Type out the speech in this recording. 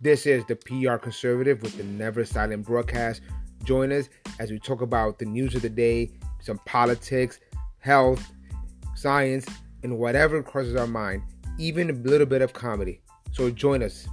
This is the PR Conservative with the Never Silent Broadcast. Join us as we talk about the news of the day, some politics, health, science, and whatever crosses our mind, even a little bit of comedy. So join us.